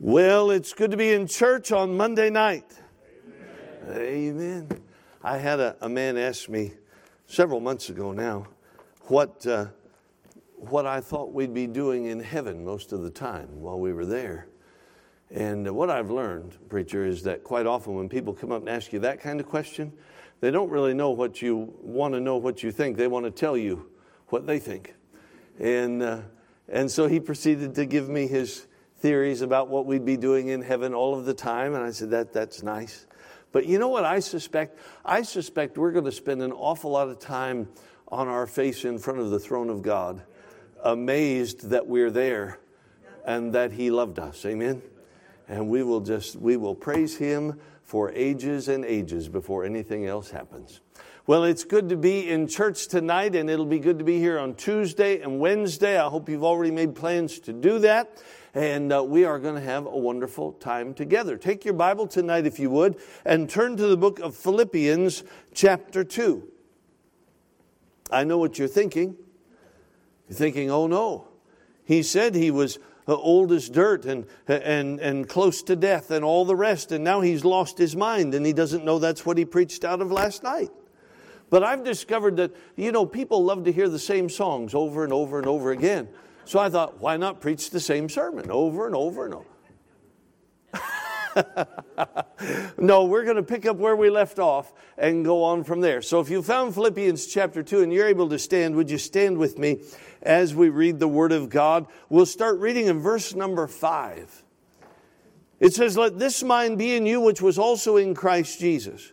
Well, it's good to be in church on Monday night. Amen. Amen. I had a, a, man ask me several months ago now what, uh, what I thought we'd be doing in heaven most of the time while we were there. And what I've learned, preacher, is that quite often when people come up and ask you that kind of question, they don't really know what you want to know what you think. They want to tell you what they think. And, uh, and so he proceeded to give me his theories about what we'd be doing in heaven all of the time. And I said, that, that's nice. But you know what I suspect? I suspect we're going to spend an awful lot of time on our face in front of the throne of God, amazed that we're there and that He loved us. Amen? And we will just, we will praise Him for ages and ages before anything else happens. Well, it's good to be in church tonight, and it'll be good to be here on Tuesday and Wednesday. I hope you've already made plans to do that and uh, we are going to have a wonderful time together. Take your Bible tonight, if you would, and turn to the book of Philippians, chapter 2. I know what you're thinking. You're thinking, oh no. He said he was uh, old as dirt and, and, and close to death and all the rest, and now he's lost his mind and he doesn't know that's what he preached out of last night. But I've discovered that, you know, people love to hear the same songs over and over and over again. So I thought, why not preach the same sermon over and over and over? no, we're going to pick up where we left off and go on from there. So if you found Philippians chapter 2 and you're able to stand, would you stand with me as we read the Word of God? We'll start reading in verse number 5. It says, Let this mind be in you, which was also in Christ Jesus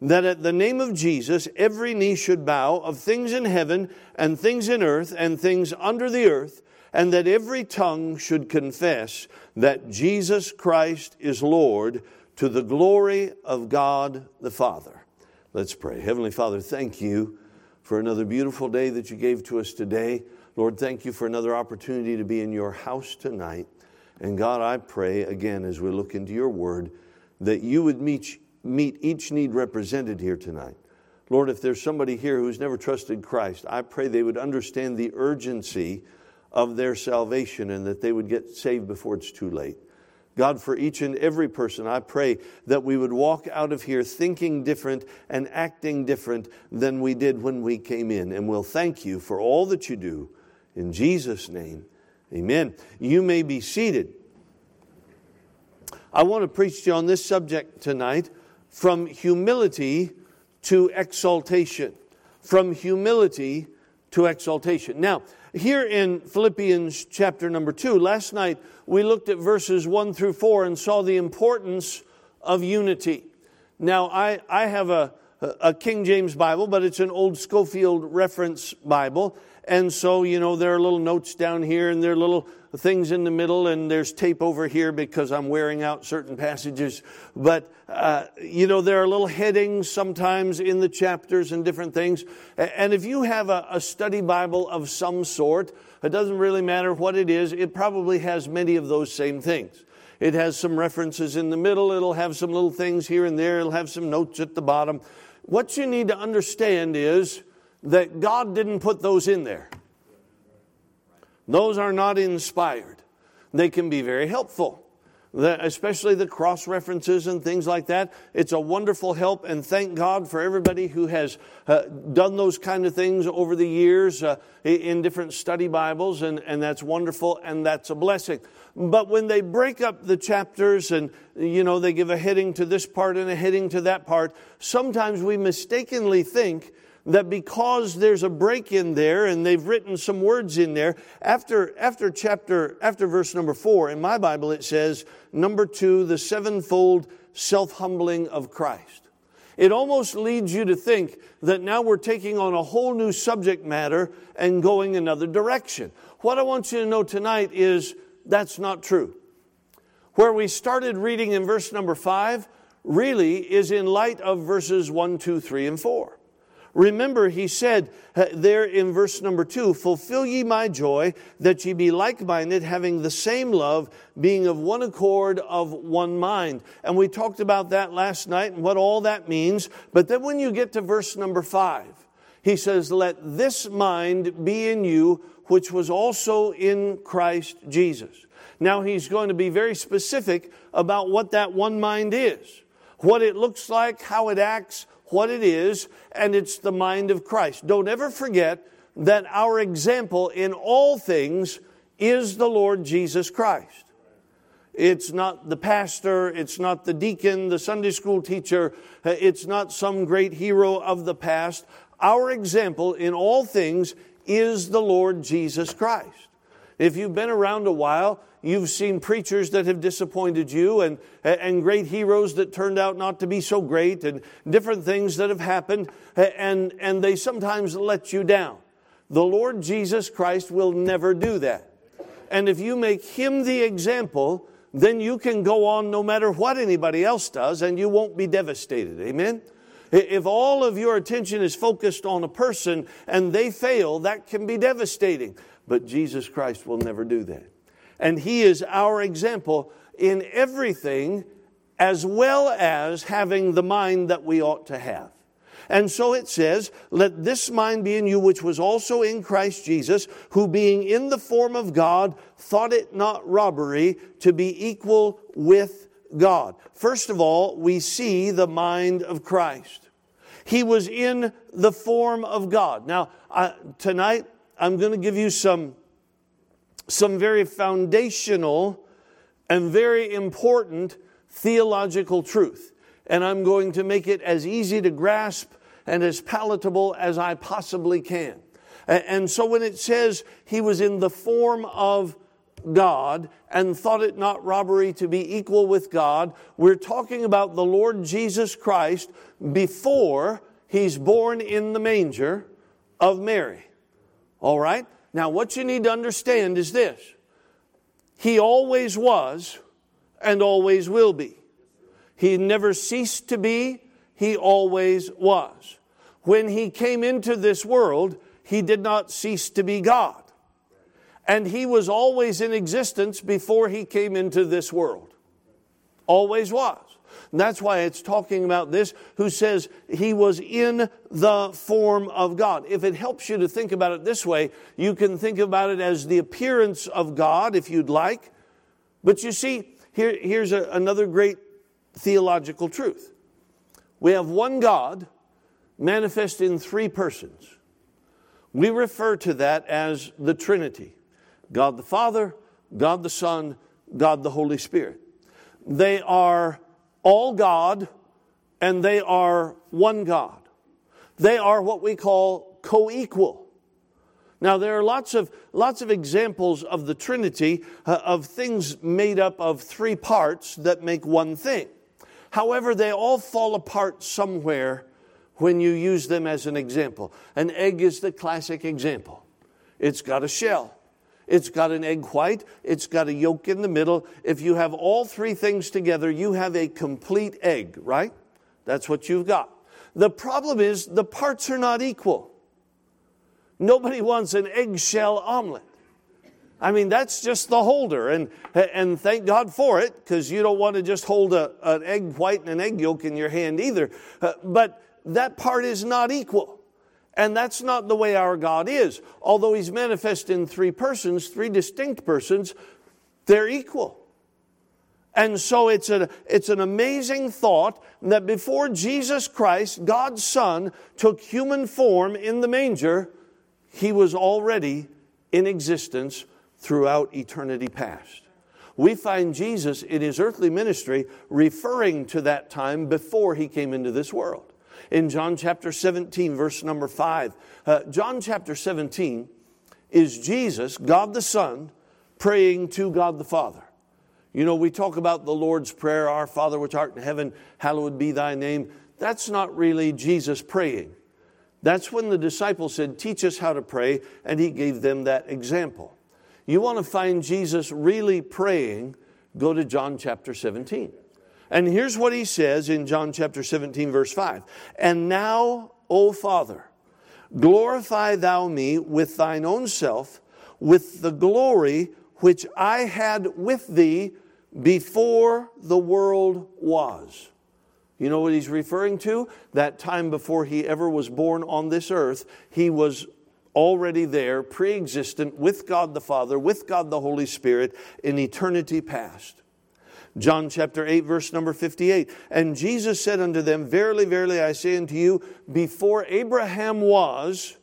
that at the name of Jesus every knee should bow of things in heaven and things in earth and things under the earth, and that every tongue should confess that Jesus Christ is Lord to the glory of God the Father. Let's pray. Heavenly Father, thank you for another beautiful day that you gave to us today. Lord, thank you for another opportunity to be in your house tonight. And God, I pray again as we look into your word that you would meet meet each need represented here tonight. Lord, if there's somebody here who's never trusted Christ, I pray they would understand the urgency of their salvation and that they would get saved before it's too late. God, for each and every person, I pray that we would walk out of here thinking different and acting different than we did when we came in. And we'll thank you for all that you do. In Jesus' name, amen. You may be seated. I want to preach to you on this subject tonight from humility to exaltation. From humility to exaltation. Now, here in Philippians chapter number two, last night we looked at verses one through four and saw the importance of unity. Now, I, I have a, a King James Bible, but it's an old Scofield reference Bible. And so, you know, there are little notes down here and there are little things in the middle, and there's tape over here because I'm wearing out certain passages. But, uh, you know, there are little headings sometimes in the chapters and different things. And if you have a, a study Bible of some sort, it doesn't really matter what it is, it probably has many of those same things. It has some references in the middle, it'll have some little things here and there, it'll have some notes at the bottom. What you need to understand is that God didn't put those in there. Those are not inspired. They can be very helpful, especially the cross references and things like that. It's a wonderful help, and thank God for everybody who has uh, done those kind of things over the years uh, in different study Bibles, and, and that's wonderful, and that's a blessing. But when they break up the chapters and, you know, they give a heading to this part and a heading to that part, sometimes we mistakenly think that because there's a break in there and they've written some words in there, after, after chapter, after verse number four, in my Bible it says, number two, the sevenfold self humbling of Christ. It almost leads you to think that now we're taking on a whole new subject matter and going another direction. What I want you to know tonight is that's not true. where we started reading in verse number 5 really is in light of verses 1, 2, 3, and 4. Remember, he said uh, there in verse number two, Fulfill ye my joy, that ye be like minded, having the same love, being of one accord, of one mind. And we talked about that last night and what all that means. But then when you get to verse number five, he says, Let this mind be in you, which was also in Christ Jesus. Now he's going to be very specific about what that one mind is, what it looks like, how it acts, what it is, and it's the mind of Christ. Don't ever forget that our example in all things is the Lord Jesus Christ. It's not the pastor, it's not the deacon, the Sunday school teacher, it's not some great hero of the past. Our example in all things is the Lord Jesus Christ. If you've been around a while, You've seen preachers that have disappointed you and, and great heroes that turned out not to be so great and different things that have happened and, and they sometimes let you down. The Lord Jesus Christ will never do that. And if you make Him the example, then you can go on no matter what anybody else does and you won't be devastated. Amen? If all of your attention is focused on a person and they fail, that can be devastating. But Jesus Christ will never do that. And He is our example in everything as well as having the mind that we ought to have. And so it says, Let this mind be in you, which was also in Christ Jesus, who being in the form of God, thought it not robbery to be equal with God. First of all, we see the mind of Christ. He was in the form of God. Now, uh, tonight, I'm going to give you some some very foundational and very important theological truth. And I'm going to make it as easy to grasp and as palatable as I possibly can. And so when it says he was in the form of God and thought it not robbery to be equal with God, we're talking about the Lord Jesus Christ before he's born in the manger of Mary. All right? Now, what you need to understand is this He always was and always will be. He never ceased to be, He always was. When He came into this world, He did not cease to be God. And He was always in existence before He came into this world. Always was. And that's why it's talking about this, who says he was in the form of God. If it helps you to think about it this way, you can think about it as the appearance of God, if you'd like. But you see, here, here's a, another great theological truth. We have one God manifest in three persons. We refer to that as the Trinity God the Father, God the Son, God the Holy Spirit. They are all God, and they are one God. They are what we call co equal. Now, there are lots of, lots of examples of the Trinity uh, of things made up of three parts that make one thing. However, they all fall apart somewhere when you use them as an example. An egg is the classic example. It's got a shell. It's got an egg white. It's got a yolk in the middle. If you have all three things together, you have a complete egg, right? That's what you've got. The problem is the parts are not equal. Nobody wants an eggshell omelet. I mean, that's just the holder, and, and thank God for it, because you don't want to just hold a, an egg white and an egg yolk in your hand either. Uh, but that part is not equal. And that's not the way our God is. Although He's manifest in three persons, three distinct persons, they're equal. And so it's, a, it's an amazing thought that before Jesus Christ, God's Son, took human form in the manger, He was already in existence throughout eternity past. We find Jesus in His earthly ministry referring to that time before He came into this world in John chapter 17, verse number 5. Uh, John chapter 17 is Jesus, God the Son, praying to God the Father. You know, we talk about the Lord's Prayer, Our Father which art in heaven, hallowed be thy name. That's not really Jesus praying. That's when the disciples said, Teach us how to pray, and he gave them that example. You want to find Jesus really praying, Go to John chapter 17. And here's what he says in John chapter 17, verse 5. And now, O Father, glorify thou me with thine own self, with the glory which I had with thee before the world was. You know what he's referring to? That time before he ever was born on this earth, he was already there, pre existent, with God the Father, with God the Holy Spirit, in eternity past. John chapter 8, verse number 58. And Jesus said unto them, Verily, verily, I say unto you, before Abraham was,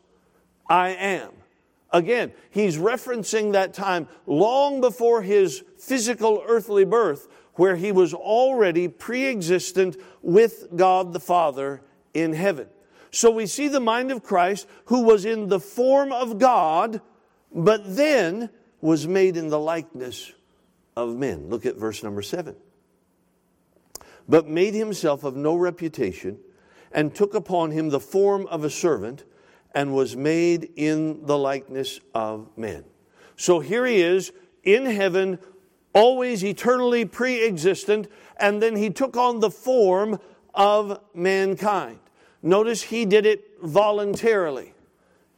I am. Again, he's referencing that time long before his physical earthly birth, where he was already pre existent with God the Father in heaven. So we see the mind of Christ, who was in the form of God, but then was made in the likeness of men. Look at verse number seven. But made himself of no reputation, and took upon him the form of a servant, and was made in the likeness of men. So here he is in heaven, always eternally pre existent, and then he took on the form of mankind. Notice he did it voluntarily,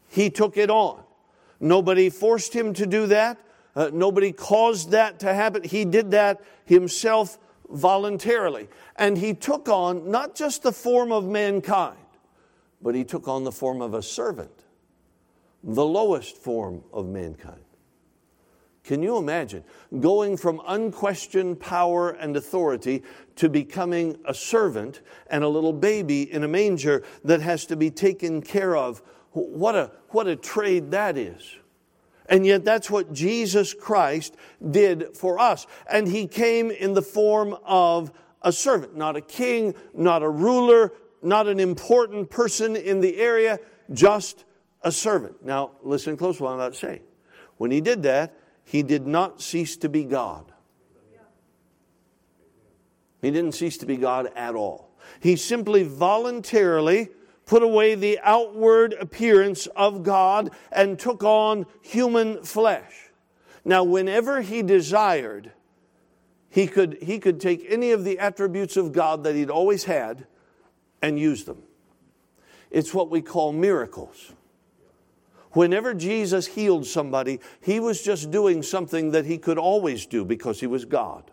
he took it on. Nobody forced him to do that. Uh, nobody caused that to happen. He did that himself voluntarily. And he took on not just the form of mankind, but he took on the form of a servant, the lowest form of mankind. Can you imagine going from unquestioned power and authority to becoming a servant and a little baby in a manger that has to be taken care of? What a, what a trade that is. And yet, that's what Jesus Christ did for us. And he came in the form of a servant, not a king, not a ruler, not an important person in the area, just a servant. Now, listen close to what I'm about to say. When he did that, he did not cease to be God. He didn't cease to be God at all. He simply voluntarily put away the outward appearance of God and took on human flesh. Now, whenever he desired, he could, he could take any of the attributes of God that he'd always had and use them. It's what we call miracles. Whenever Jesus healed somebody, he was just doing something that he could always do because he was God.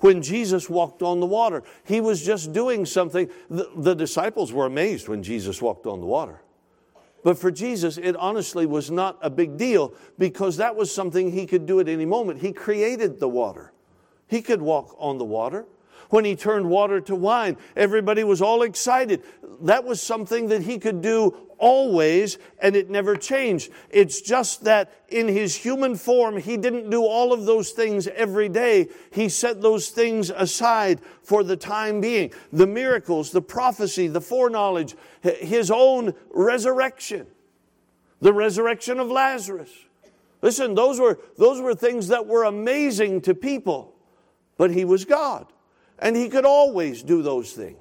When Jesus walked on the water, he was just doing something. The, the, disciples were amazed when Jesus walked on the water. But for Jesus, it honestly was not a big deal because that was something he could do at any moment. He created the water, he could walk on the water. When he turned water to wine, everybody was all excited. That was something that he could do always and it never changed. It's just that in his human form, he didn't do all of those things every day. He set those things aside for the time being. The miracles, the prophecy, the foreknowledge, his own resurrection, the resurrection of Lazarus. Listen, those were, those were things that were amazing to people, but he was God. And he could always do those things.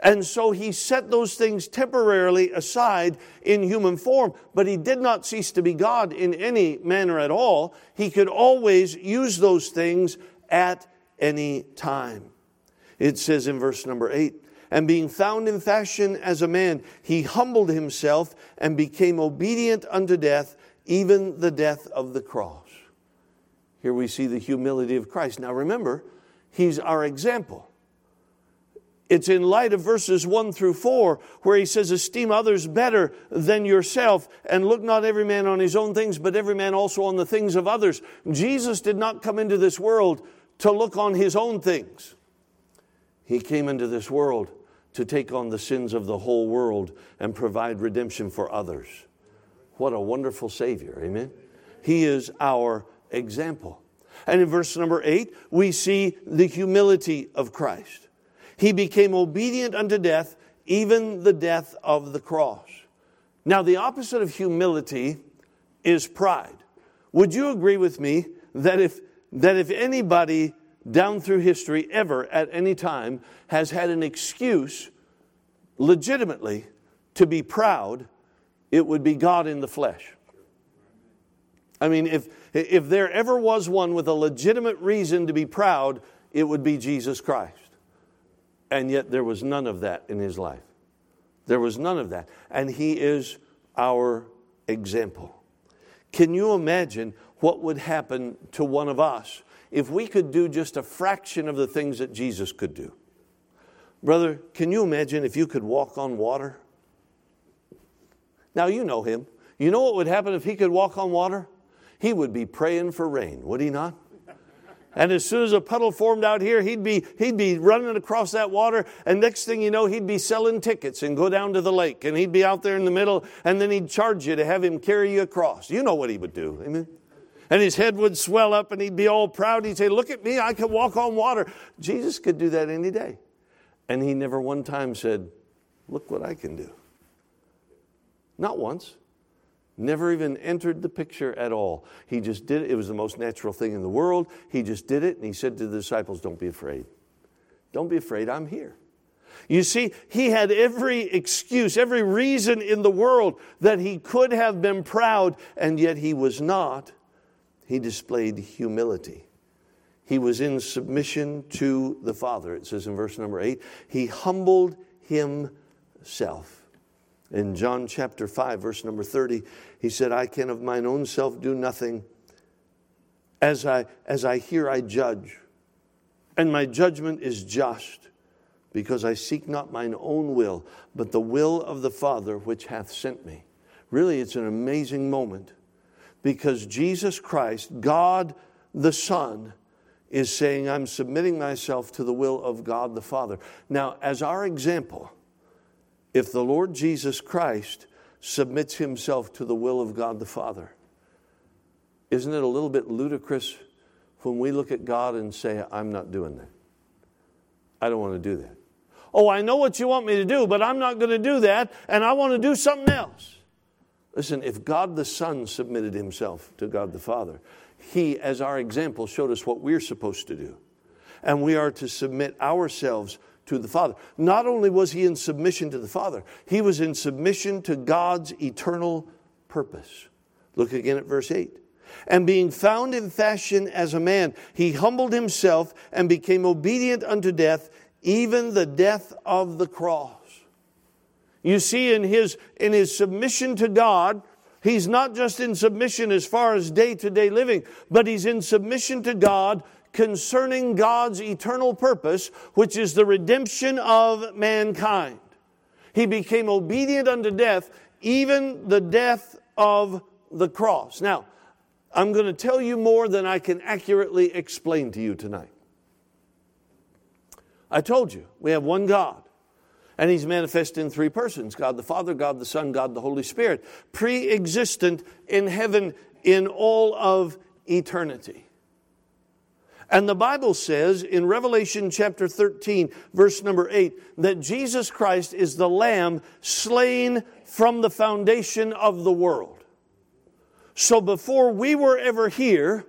And so he set those things temporarily aside in human form, but he did not cease to be God in any manner at all. He could always use those things at any time. It says in verse number eight, and being found in fashion as a man, he humbled himself and became obedient unto death, even the death of the cross. Here we see the humility of Christ. Now remember, he's our example. It's in light of verses 1 through 4 where he says, Esteem others better than yourself, and look not every man on his own things, but every man also on the things of others. Jesus did not come into this world to look on his own things. He came into this world to take on the sins of the whole world and provide redemption for others. What a wonderful Savior, amen? He is our example. And in verse number 8, we see the humility of Christ. He became obedient unto death, even the death of the cross. Now, the opposite of humility is pride. Would you agree with me that if, that if anybody down through history ever at any time has had an excuse legitimately to be proud, it would be God in the flesh? I mean, if, if there ever was one with a legitimate reason to be proud, it would be Jesus Christ. And yet there was none of that in his life. There was none of that. And he is our example. Can you imagine what would happen to one of us if we could do just a fraction of the things that Jesus could do? Brother, can you imagine if you could walk on water? Now, you know him. You know what would happen if he could walk on water? He would be praying for rain, would he not? And as soon as a puddle formed out here, he'd be, he'd be running across that water. And next thing you know, he'd be selling tickets and go down to the lake. And he'd be out there in the middle. And then he'd charge you to have him carry you across. You know what he would do. Amen. And his head would swell up and he'd be all proud. He'd say, Look at me, I can walk on water. Jesus could do that any day. And he never one time said, Look what I can do. Not once. Never even entered the picture at all. He just did it. It was the most natural thing in the world. He just did it, and he said to the disciples, Don't be afraid. Don't be afraid, I'm here. You see, he had every excuse, every reason in the world that he could have been proud, and yet he was not. He displayed humility. He was in submission to the Father. It says in verse number eight, he humbled himself. In John chapter 5, verse number 30, he said, I can of mine own self do nothing. As I, as I hear, I judge. And my judgment is just, because I seek not mine own will, but the will of the Father which hath sent me. Really, it's an amazing moment because Jesus Christ, God the Son, is saying, I'm submitting myself to the will of God the Father. Now, as our example, if the Lord Jesus Christ submits himself to the will of God the Father, isn't it a little bit ludicrous when we look at God and say, I'm not doing that? I don't want to do that. Oh, I know what you want me to do, but I'm not going to do that, and I want to do something else. Listen, if God the Son submitted himself to God the Father, he, as our example, showed us what we're supposed to do. And we are to submit ourselves to the Father. Not only was he in submission to the Father, he was in submission to God's eternal purpose. Look again at verse 8. And being found in fashion as a man, he humbled himself and became obedient unto death, even the death of the cross. You see, in his, in his submission to God, he's not just in submission as far as day to day living, but he's in submission to God concerning God's eternal purpose, which is the redemption of mankind. He became obedient unto death, even the death of the cross. Now, I'm going to tell you more than I can accurately explain to you tonight. I told you, we have one God. And he's manifest in three persons God the Father, God the Son, God the Holy Spirit, pre existent in heaven in all of eternity. And the Bible says in Revelation chapter 13, verse number 8, that Jesus Christ is the Lamb slain from the foundation of the world. So before we were ever here,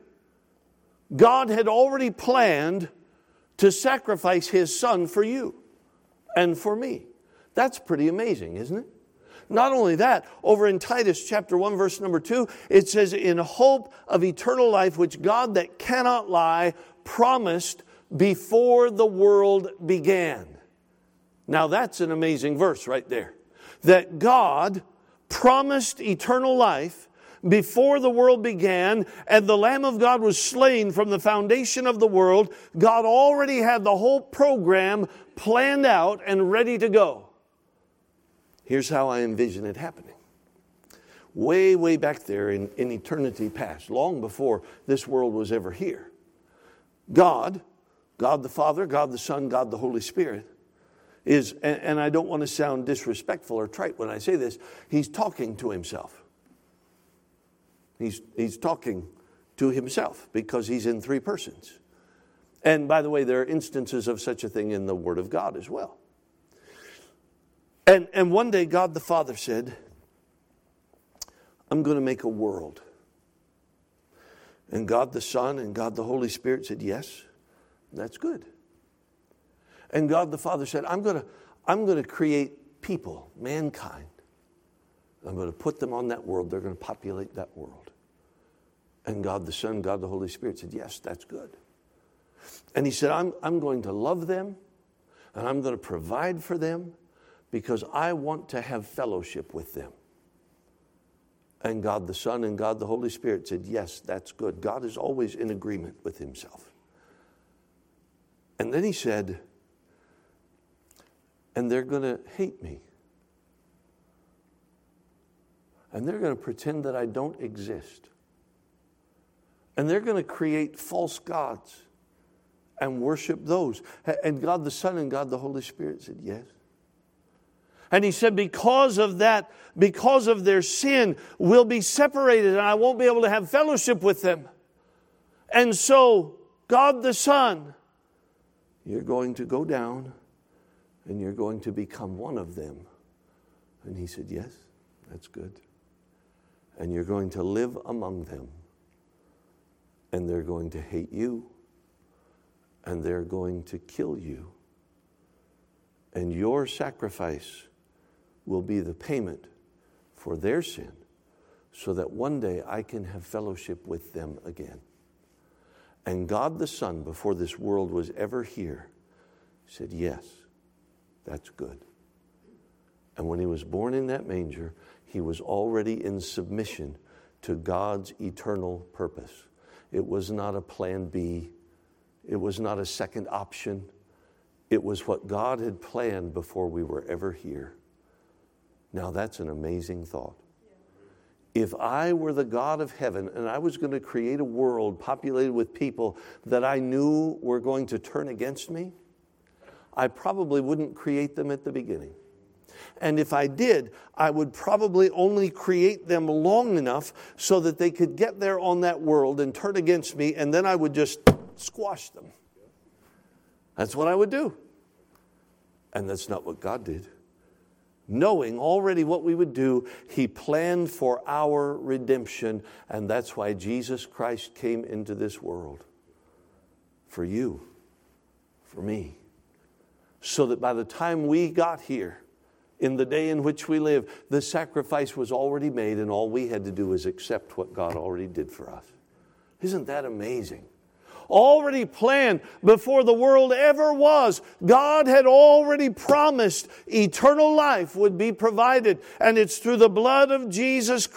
God had already planned to sacrifice His Son for you and for me. That's pretty amazing, isn't it? Not only that, over in Titus chapter 1, verse number 2, it says, In hope of eternal life, which God that cannot lie promised before the world began. Now, that's an amazing verse right there. That God promised eternal life before the world began and the Lamb of God was slain from the foundation of the world. God already had the whole program planned out and ready to go. Here's how I envision it happening. Way, way back there in, in eternity past, long before this world was ever here, God, God the Father, God the Son, God the Holy Spirit, is, and, and I don't want to sound disrespectful or trite when I say this, he's talking to himself. He's, he's talking to himself because he's in three persons. And by the way, there are instances of such a thing in the Word of God as well. And, and one day, God the Father said, I'm going to make a world. And God the Son and God the Holy Spirit said, Yes, that's good. And God the Father said, I'm going to, I'm going to create people, mankind. I'm going to put them on that world. They're going to populate that world. And God the Son, God the Holy Spirit said, Yes, that's good. And he said, I'm, I'm going to love them and I'm going to provide for them because I want to have fellowship with them. And God the Son and God the Holy Spirit said, Yes, that's good. God is always in agreement with himself. And then he said, And they're going to hate me. And they're going to pretend that I don't exist. And they're going to create false gods and worship those. And God the Son and God the Holy Spirit said, Yes. And he said, Because of that, because of their sin, we'll be separated and I won't be able to have fellowship with them. And so, God the Son, you're going to go down and you're going to become one of them. And he said, Yes, that's good. And you're going to live among them. And they're going to hate you. And they're going to kill you. And your sacrifice will be the payment for their sin so that one day I can have fellowship with them again. And God the Son, before this world was ever here, said, Yes, that's good. And when he was born in that manger, he was already in submission to God's eternal purpose. It was not a plan B, it was not a second option. It was what God had planned before we were ever here. Now, that's an amazing thought. If I were the God of heaven and I was going to create a world populated with people that I knew were going to turn against me, I probably wouldn't create them at the beginning. And if I did, I would probably only create them long enough so that they could get there on that world and turn against me, and then I would just squash them. That's what I would do. And that's not what God did knowing already what we would do, He planned for our redemption. And that's why Jesus Christ came into this world for you, for me. So that by the time we got here, in the day in which we live, the sacrifice was already made, and all we had to do was accept what God already did for us. Isn't that amazing? Already planned before the world ever was. God had already promised eternal life would be provided, and it's through the blood of Jesus